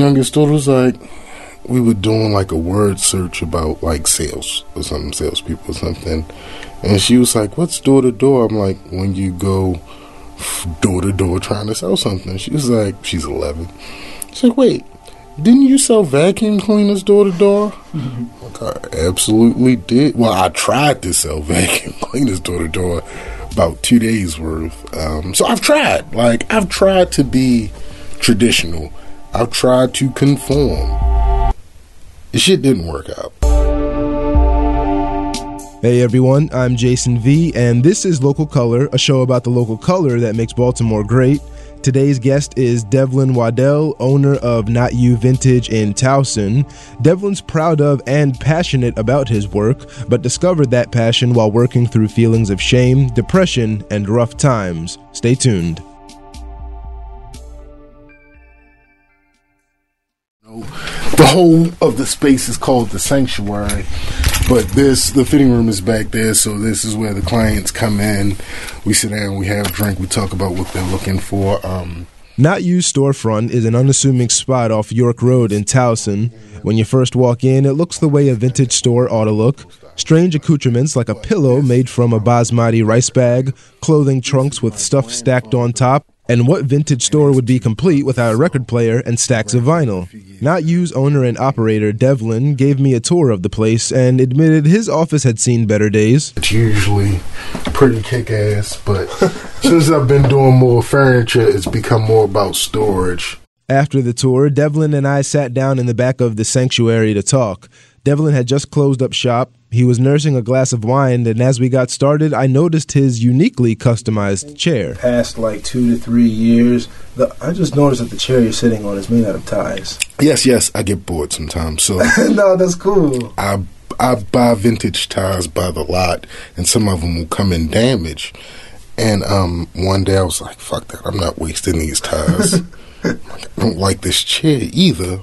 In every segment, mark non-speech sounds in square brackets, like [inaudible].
youngest daughter was like, we were doing like a word search about like sales or something, salespeople or something. And she was like, What's door to door? I'm like, When you go door to door trying to sell something. She was like, She's 11. She's like, Wait, didn't you sell vacuum cleaners door to door? I absolutely did. Well, I tried to sell [laughs] vacuum cleaners door to door about two days worth. Um, so I've tried. Like, I've tried to be traditional, I've tried to conform. The shit didn't work out. Hey everyone, I'm Jason V, and this is Local Color, a show about the local color that makes Baltimore great. Today's guest is Devlin Waddell, owner of Knot You Vintage in Towson. Devlin's proud of and passionate about his work, but discovered that passion while working through feelings of shame, depression, and rough times. Stay tuned. Whole of the space is called the sanctuary, but this the fitting room is back there, so this is where the clients come in. We sit down, we have a drink, we talk about what they're looking for. Um, Knot You Storefront is an unassuming spot off York Road in Towson. When you first walk in, it looks the way a vintage store ought to look. Strange accoutrements like a pillow made from a basmati rice bag, clothing trunks with stuff stacked on top, and what vintage store would be complete without a record player and stacks of vinyl? Knot You's owner and operator, Devlin, gave me a tour of the place and admitted his office had seen better days. it's usually pretty kick ass, but [laughs] since I've been doing more furniture, it's become more about storage. After the tour, Devlin and I sat down in the back of the sanctuary to talk. Devlin had just closed up shop. He was nursing a glass of wine, and as we got started, I noticed his uniquely customized chair. past like two to three years, the, I just noticed that the chair you're sitting on is made out of ties. Yes, yes, I get bored sometimes, so [laughs] no, that's cool. I I buy vintage tires by the lot, and some of them will come in damaged. And um, one day I was like, "Fuck that! I'm not wasting these tires. [laughs] I don't like this chair either."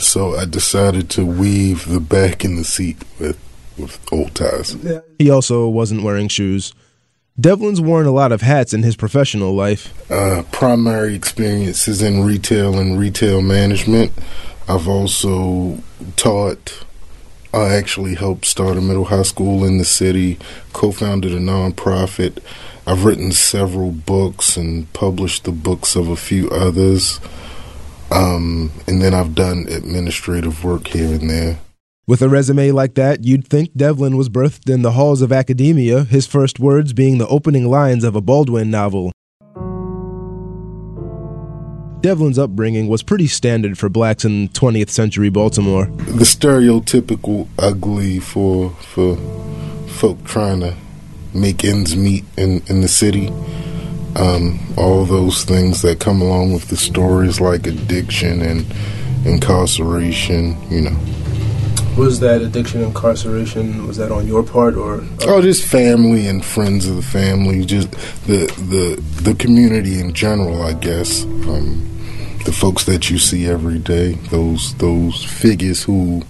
So I decided to weave the back in the seat with with old tires. He also wasn't wearing shoes. Devlin's worn a lot of hats in his professional life. Uh, primary experiences in retail and retail management. I've also taught. I actually helped start a middle high school in the city, co founded a nonprofit. I've written several books and published the books of a few others. Um, and then I've done administrative work here and there. With a resume like that, you'd think Devlin was birthed in the halls of academia, his first words being the opening lines of a Baldwin novel. Devlin's upbringing was pretty standard for blacks in 20th century Baltimore. The stereotypical ugly for for folk trying to make ends meet in, in the city. Um, all those things that come along with the stories like addiction and incarceration, you know. Was that addiction, incarceration? Was that on your part or? Oh, just family and friends of the family, just the the the community in general, I guess. Um, the folks that you see every day, those those figures who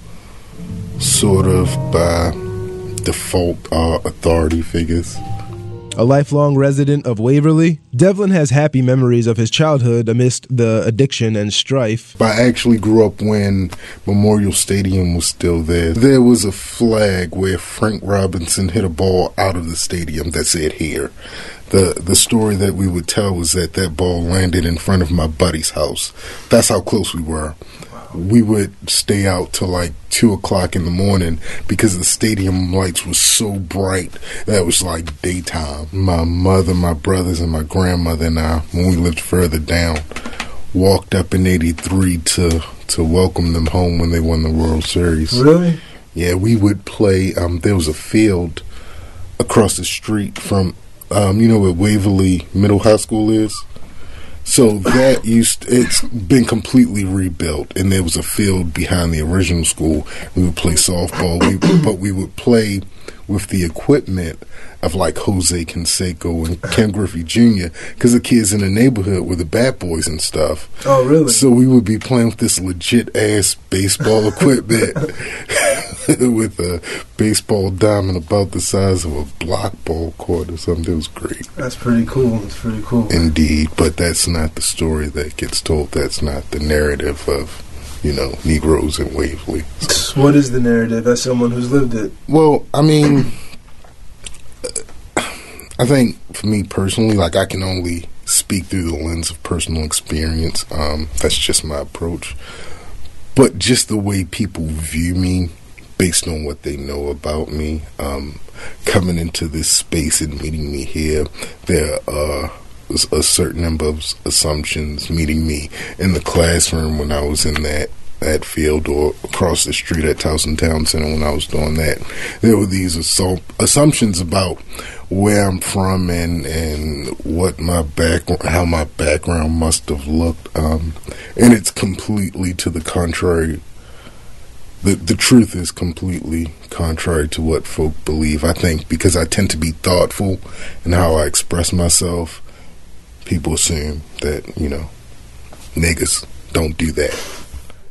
sort of by default are authority figures. A lifelong resident of Waverly, Devlin has happy memories of his childhood amidst the addiction and strife. I actually grew up when Memorial Stadium was still there. There was a flag where Frank Robinson hit a ball out of the stadium that said here. The the story that we would tell was that that ball landed in front of my buddy's house. That's how close we were. We would stay out till like two o'clock in the morning because the stadium lights were so bright that it was like daytime. My mother, my brothers, and my grandmother and I, when we lived further down, walked up in '83 to to welcome them home when they won the World Series. Really? Yeah, we would play. Um, there was a field across the street from, um, you know, where Waverly Middle High School is. So that used it's been completely rebuilt, and there was a field behind the original school. We would play softball, we, but we would play with the equipment of like Jose Canseco and Ken Griffey Jr. because the kids in the neighborhood were the bad boys and stuff. Oh, really? So we would be playing with this legit ass baseball [laughs] equipment [laughs] with a baseball diamond about the size of a block ball court or something. It was great. That's pretty cool. That's pretty cool. Indeed, but that's not the story that gets told. That's not the narrative of, you know, Negroes in Waverly. So, What is the narrative as someone who's lived it? well, I mean, I think for me personally, like I can only speak through the lens of personal experience. Um, that's just my approach. But just the way people view me based on what they know about me, um, coming into this space and meeting me here, there are a certain number of assumptions meeting me in the classroom when I was in that that field or across the street at Towson Town Center when I was doing that. There were these assu- assumptions about where I'm from and and what my back how my background must have looked, um, and it's completely to the contrary. The the truth is completely contrary to what folk believe. I think because I tend to be thoughtful in how I express myself, people assume that you know niggas don't do that.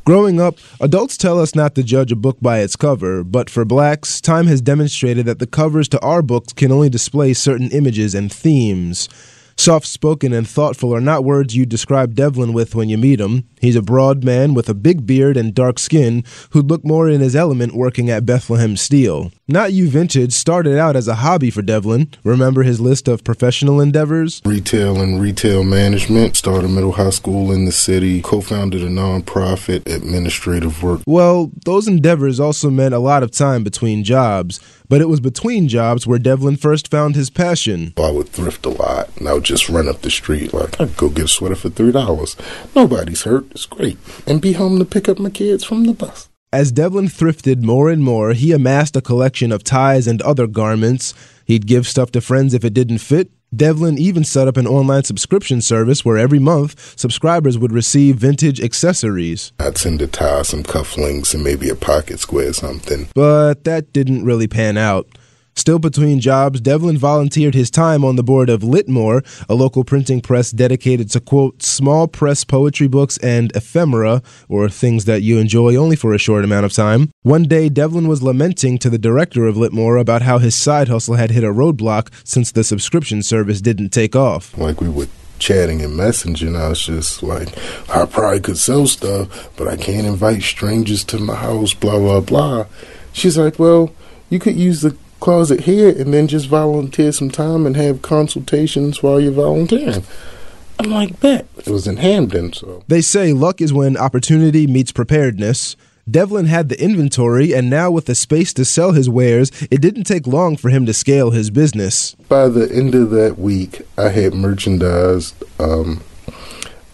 Growing up, adults tell us not to judge a book by its cover, but for blacks, time has demonstrated that the covers to our books can only display certain images and themes. Soft spoken and thoughtful are not words you'd describe Devlin with when you meet him. He's a broad man with a big beard and dark skin who'd look more in his element working at Bethlehem Steel. Knot You Vintage started out as a hobby for Devlin. Remember his list of professional endeavors? Retail and retail management. Started middle high school in the city. Co-founded a nonprofit. Administrative work. Well, those endeavors also meant a lot of time between jobs, but it was between jobs where Devlin first found his passion. I would thrift a lot, and I would just run up the street like I'd go get a sweater for three dollars. Nobody's hurt. It's great, and be home to pick up my kids from the bus. As Devlin thrifted more and more, he amassed a collection of ties and other garments. He'd give stuff to friends if it didn't fit. Devlin even set up an online subscription service where every month subscribers would receive vintage accessories. I'd send a tie, some cufflinks, and maybe a pocket square or something. But that didn't really pan out. Still between jobs, Devlin volunteered his time on the board of Litmore, a local printing press dedicated to, quote, small press poetry books and ephemera, or things that you enjoy only for a short amount of time. One day, Devlin was lamenting to the director of Litmore about how his side hustle had hit a roadblock since the subscription service didn't take off. Like we would chatting and messaging, I was just like, I probably could sell stuff, but I can't invite strangers to my house, blah, blah, blah. She's like, well, you could use the closet here and then just volunteer some time and have consultations while you're volunteering. I'm like, bet. It was in Hampden, so. They say luck is when opportunity meets preparedness. Devlin had the inventory, and now with the space to sell his wares, it didn't take long for him to scale his business. By the end of that week, I had merchandised, um,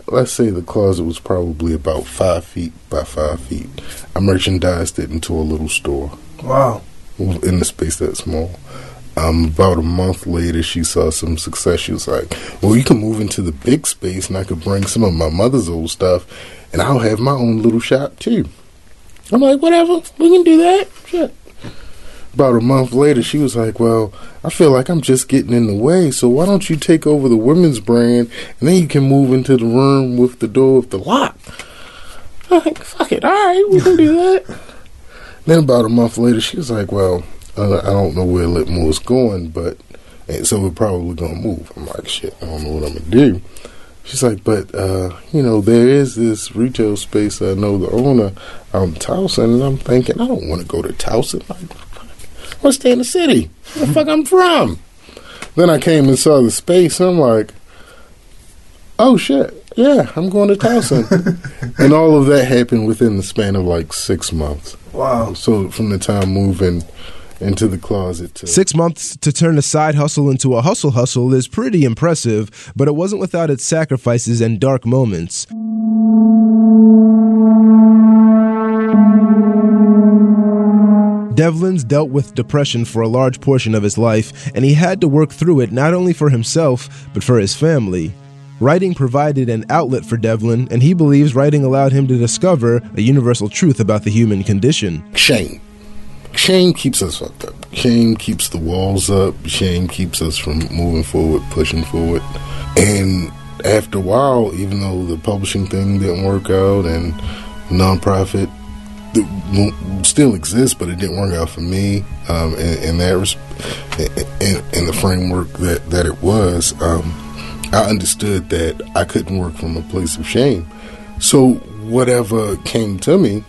let's say the closet was probably about five feet by five feet. I merchandised it into a little store Wow. In the space that small. Um, about a month later, she saw some success. She was like, "Well, you can move into the big space, and I could bring some of my mother's old stuff, and I'll have my own little shop too." I'm like, "Whatever, we can do that." Shit. About a month later, she was like, "Well, I feel like I'm just getting in the way, so why don't you take over the women's brand, and then you can move into the room with the door with the lock." I'm like, "Fuck it, all right, we can do that." [laughs] Then about a month later, she was like, "Well, uh, I don't know where Litmore's going, but and so we're probably gonna move." I'm like, "Shit, I don't know what I'm gonna do." She's like, "But uh, you know, there is this retail space. I know the owner in Towson, and I'm thinking I don't want to go to Towson. Like, I want to stay in the city. Where the fuck I'm from." Then I came and saw the space. And I'm like, "Oh shit." Yeah, I'm going to Towson. [laughs] and all of that happened within the span of like six months. Wow. So from the time moving into the closet to Six months to turn a side hustle into a hustle hustle is pretty impressive, but it wasn't without its sacrifices and dark moments. Devlin's dealt with depression for a large portion of his life, and he had to work through it not only for himself, but for his family. Writing provided an outlet for Devlin, and he believes writing allowed him to discover a universal truth about the human condition. shame. shame keeps us fucked up. Shame keeps the walls up. Shame keeps us from moving forward, pushing forward. And after a while, even though the publishing thing didn't work out and nonprofit still exists, but it didn't work out for me um, in, in, that in, in, the framework that, that it was. Um, I understood that I couldn't work from a place of shame. So whatever came to me,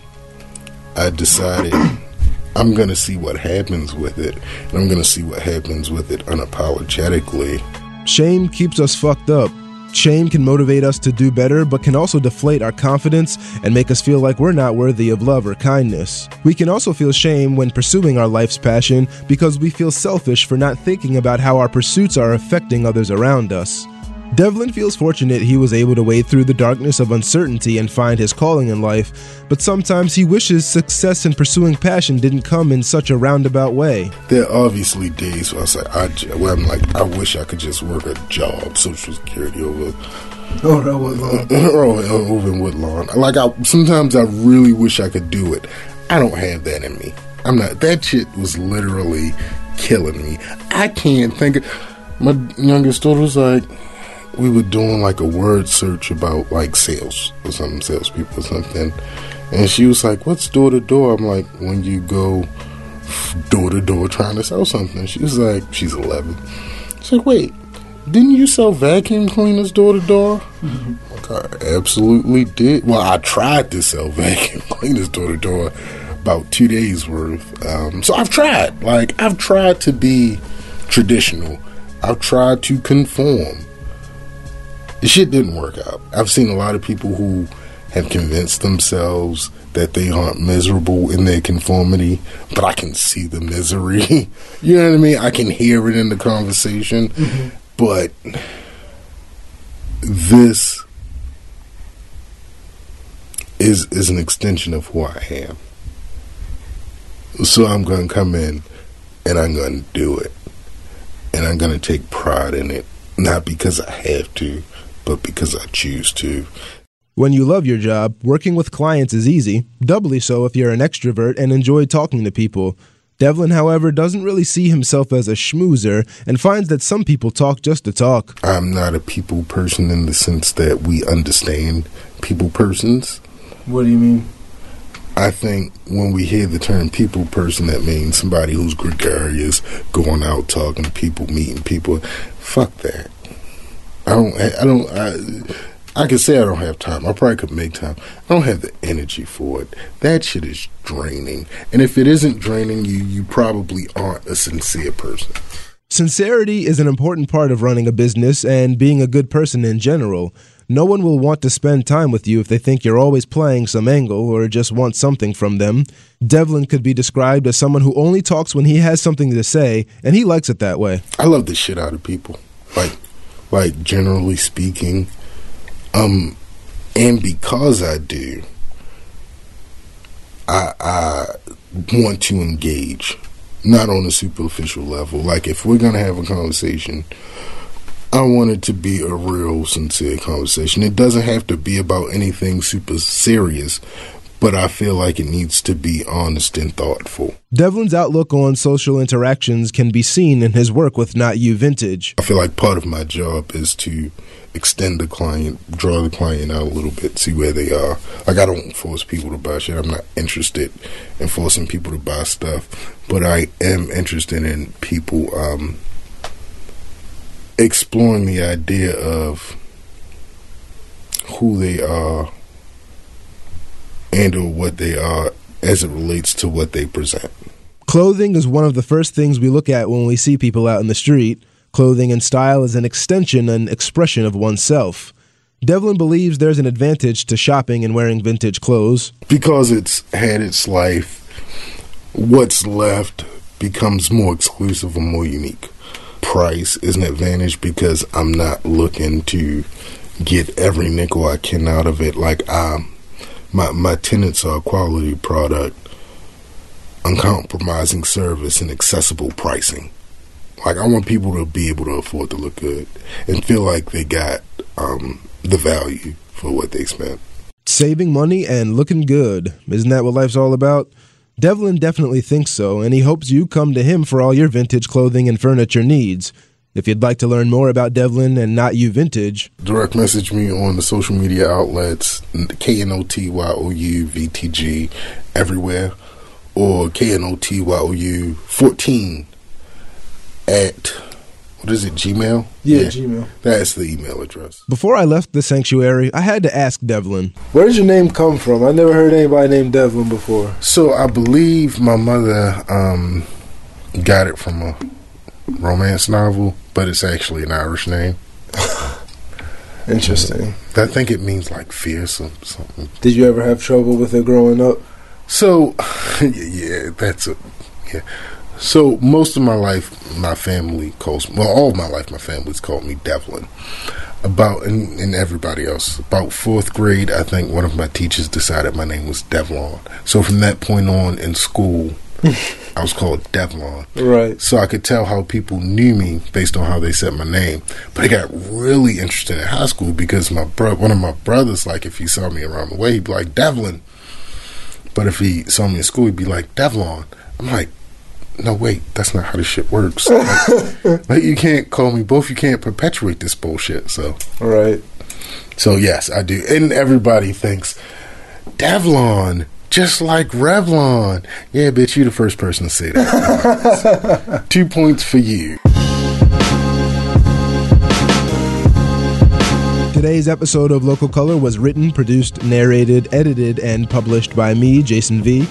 I decided [clears throat] I'm going to see what happens with it, and I'm going to see what happens with it unapologetically. Shame keeps us fucked up. Shame can motivate us to do better, but can also deflate our confidence and make us feel like we're not worthy of love or kindness. We can also feel shame when pursuing our life's passion because we feel selfish for not thinking about how our pursuits are affecting others around us. Devlin feels fortunate he was able to wade through the darkness of uncertainty and find his calling in life, but sometimes he wishes success in pursuing passion didn't come in such a roundabout way. There are obviously days where, I say, I, where I'm like, I wish I could just work a job, Social Security over. Oh, no, Woodlawn. oh, over in Woodlawn. Like, I sometimes I really wish I could do it. I don't have that in me. I'm not. That shit was literally killing me. I can't think. Of, my youngest daughter was like, we were doing like a word search about like sales or something, salespeople or something. And she was like, What's door to door? I'm like, When you go door to door trying to sell something. She was like, She's 11. She's like, Wait, didn't you sell vacuum cleaners door to door? I absolutely did. Well, I tried to sell [laughs] vacuum cleaners door to door about two days worth. Um, so I've tried. Like, I've tried to be traditional, I've tried to conform the shit didn't work out. I've seen a lot of people who have convinced themselves that they aren't miserable in their conformity, but I can see the misery. [laughs] you know what I mean? I can hear it in the conversation, mm-hmm. but this is is an extension of who I am. So I'm going to come in and I'm going to do it. And I'm going to take pride in it, not because I have to, but because I choose to. When you love your job, working with clients is easy, doubly so if you're an extrovert and enjoy talking to people. Devlin, however, doesn't really see himself as a schmoozer and finds that some people talk just to talk. I'm not a people person in the sense that we understand people persons. What do you mean? I think when we hear the term people person, that means somebody who's gregarious, going out talking to people, meeting people. Fuck that. I don't. I don't. I, I can say I don't have time. I probably could make time. I don't have the energy for it. That shit is draining. And if it isn't draining you, you probably aren't a sincere person. Sincerity is an important part of running a business and being a good person in general. No one will want to spend time with you if they think you're always playing some angle or just want something from them. Devlin could be described as someone who only talks when he has something to say, and he likes it that way. I love the shit out of people. Like, like generally speaking. Um, and because I do, I, I want to engage, not on a superficial level. Like if we're gonna have a conversation, I want it to be a real, sincere conversation. It doesn't have to be about anything super serious, but I feel like it needs to be honest and thoughtful. Devlin's outlook on social interactions can be seen in his work with Knot You Vintage. I feel like part of my job is to extend the client, draw the client out a little bit, see where they are. Like I don't force people to buy shit. I'm not interested in forcing people to buy stuff, but I am interested in people um, exploring the idea of who they are and or what they are as it relates to what they present. Clothing is one of the first things we look at when we see people out in the street. Clothing and style is an extension and expression of oneself. Devlin believes there's an advantage to shopping and wearing vintage clothes. Because it's had its life, what's left becomes more exclusive and more unique. Price is an advantage because I'm not looking to get every nickel I can out of it. Like I'm my my tenants are a quality product, uncompromising service, and accessible pricing. Like I want people to be able to afford to look good and feel like they got um, the value for what they spent. Saving money and looking good. Isn't that what life's all about? Devlin definitely thinks so, and he hopes you come to him for all your vintage clothing and furniture needs. If you'd like to learn more about Devlin and Knot You Vintage, direct message me on the social media outlets K N O T Y O U V T G everywhere or K N O T Y O U 14 at what is it, Gmail? Yeah, yeah, Gmail. That's the email address. Before I left the sanctuary, I had to ask Devlin. Where does your name come from? I never heard anybody named Devlin before. So I believe my mother um, got it from a romance novel, but it's actually an Irish name. [laughs] Interesting. I think it means like fierce or something. Did you ever have trouble with it growing up? So, [laughs] yeah, that's a yeah. So most of my life, my family calls well, all of my life, my family's called me Devlin. About and, and everybody else. About fourth grade, I think one of my teachers decided my name was Devlon. So from that point on in school, I was called Devlon. Right. So I could tell how people knew me based on how they said my name. But I got really interested in high school because my bro, one of my brothers, like if he saw me around the way, he'd be like Devlin. But if he saw me in school, he'd be like Devlon. I'm like, no, wait, that's not how this shit works. [laughs] like, like, you can't call me both. You can't perpetuate this bullshit. So, right. So yes, I do, and everybody thinks Devlon just like Revlon. Yeah, bitch, you the first person to say that. [laughs] Two points for you. Today's episode of Local Color was written, produced, narrated, edited, and published by me, Jason V.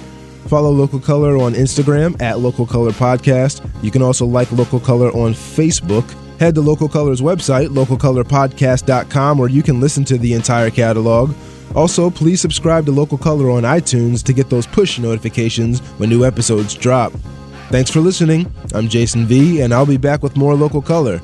Follow Local Color on Instagram at Local Color Podcast. You can also like Local Color on Facebook. Head to Local Color's website, localcolorpodcast.com, where you can listen to the entire catalog. Also, please subscribe to Local Color on iTunes to get those push notifications when new episodes drop. Thanks for listening. I'm Jason V, and I'll be back with more Local Color.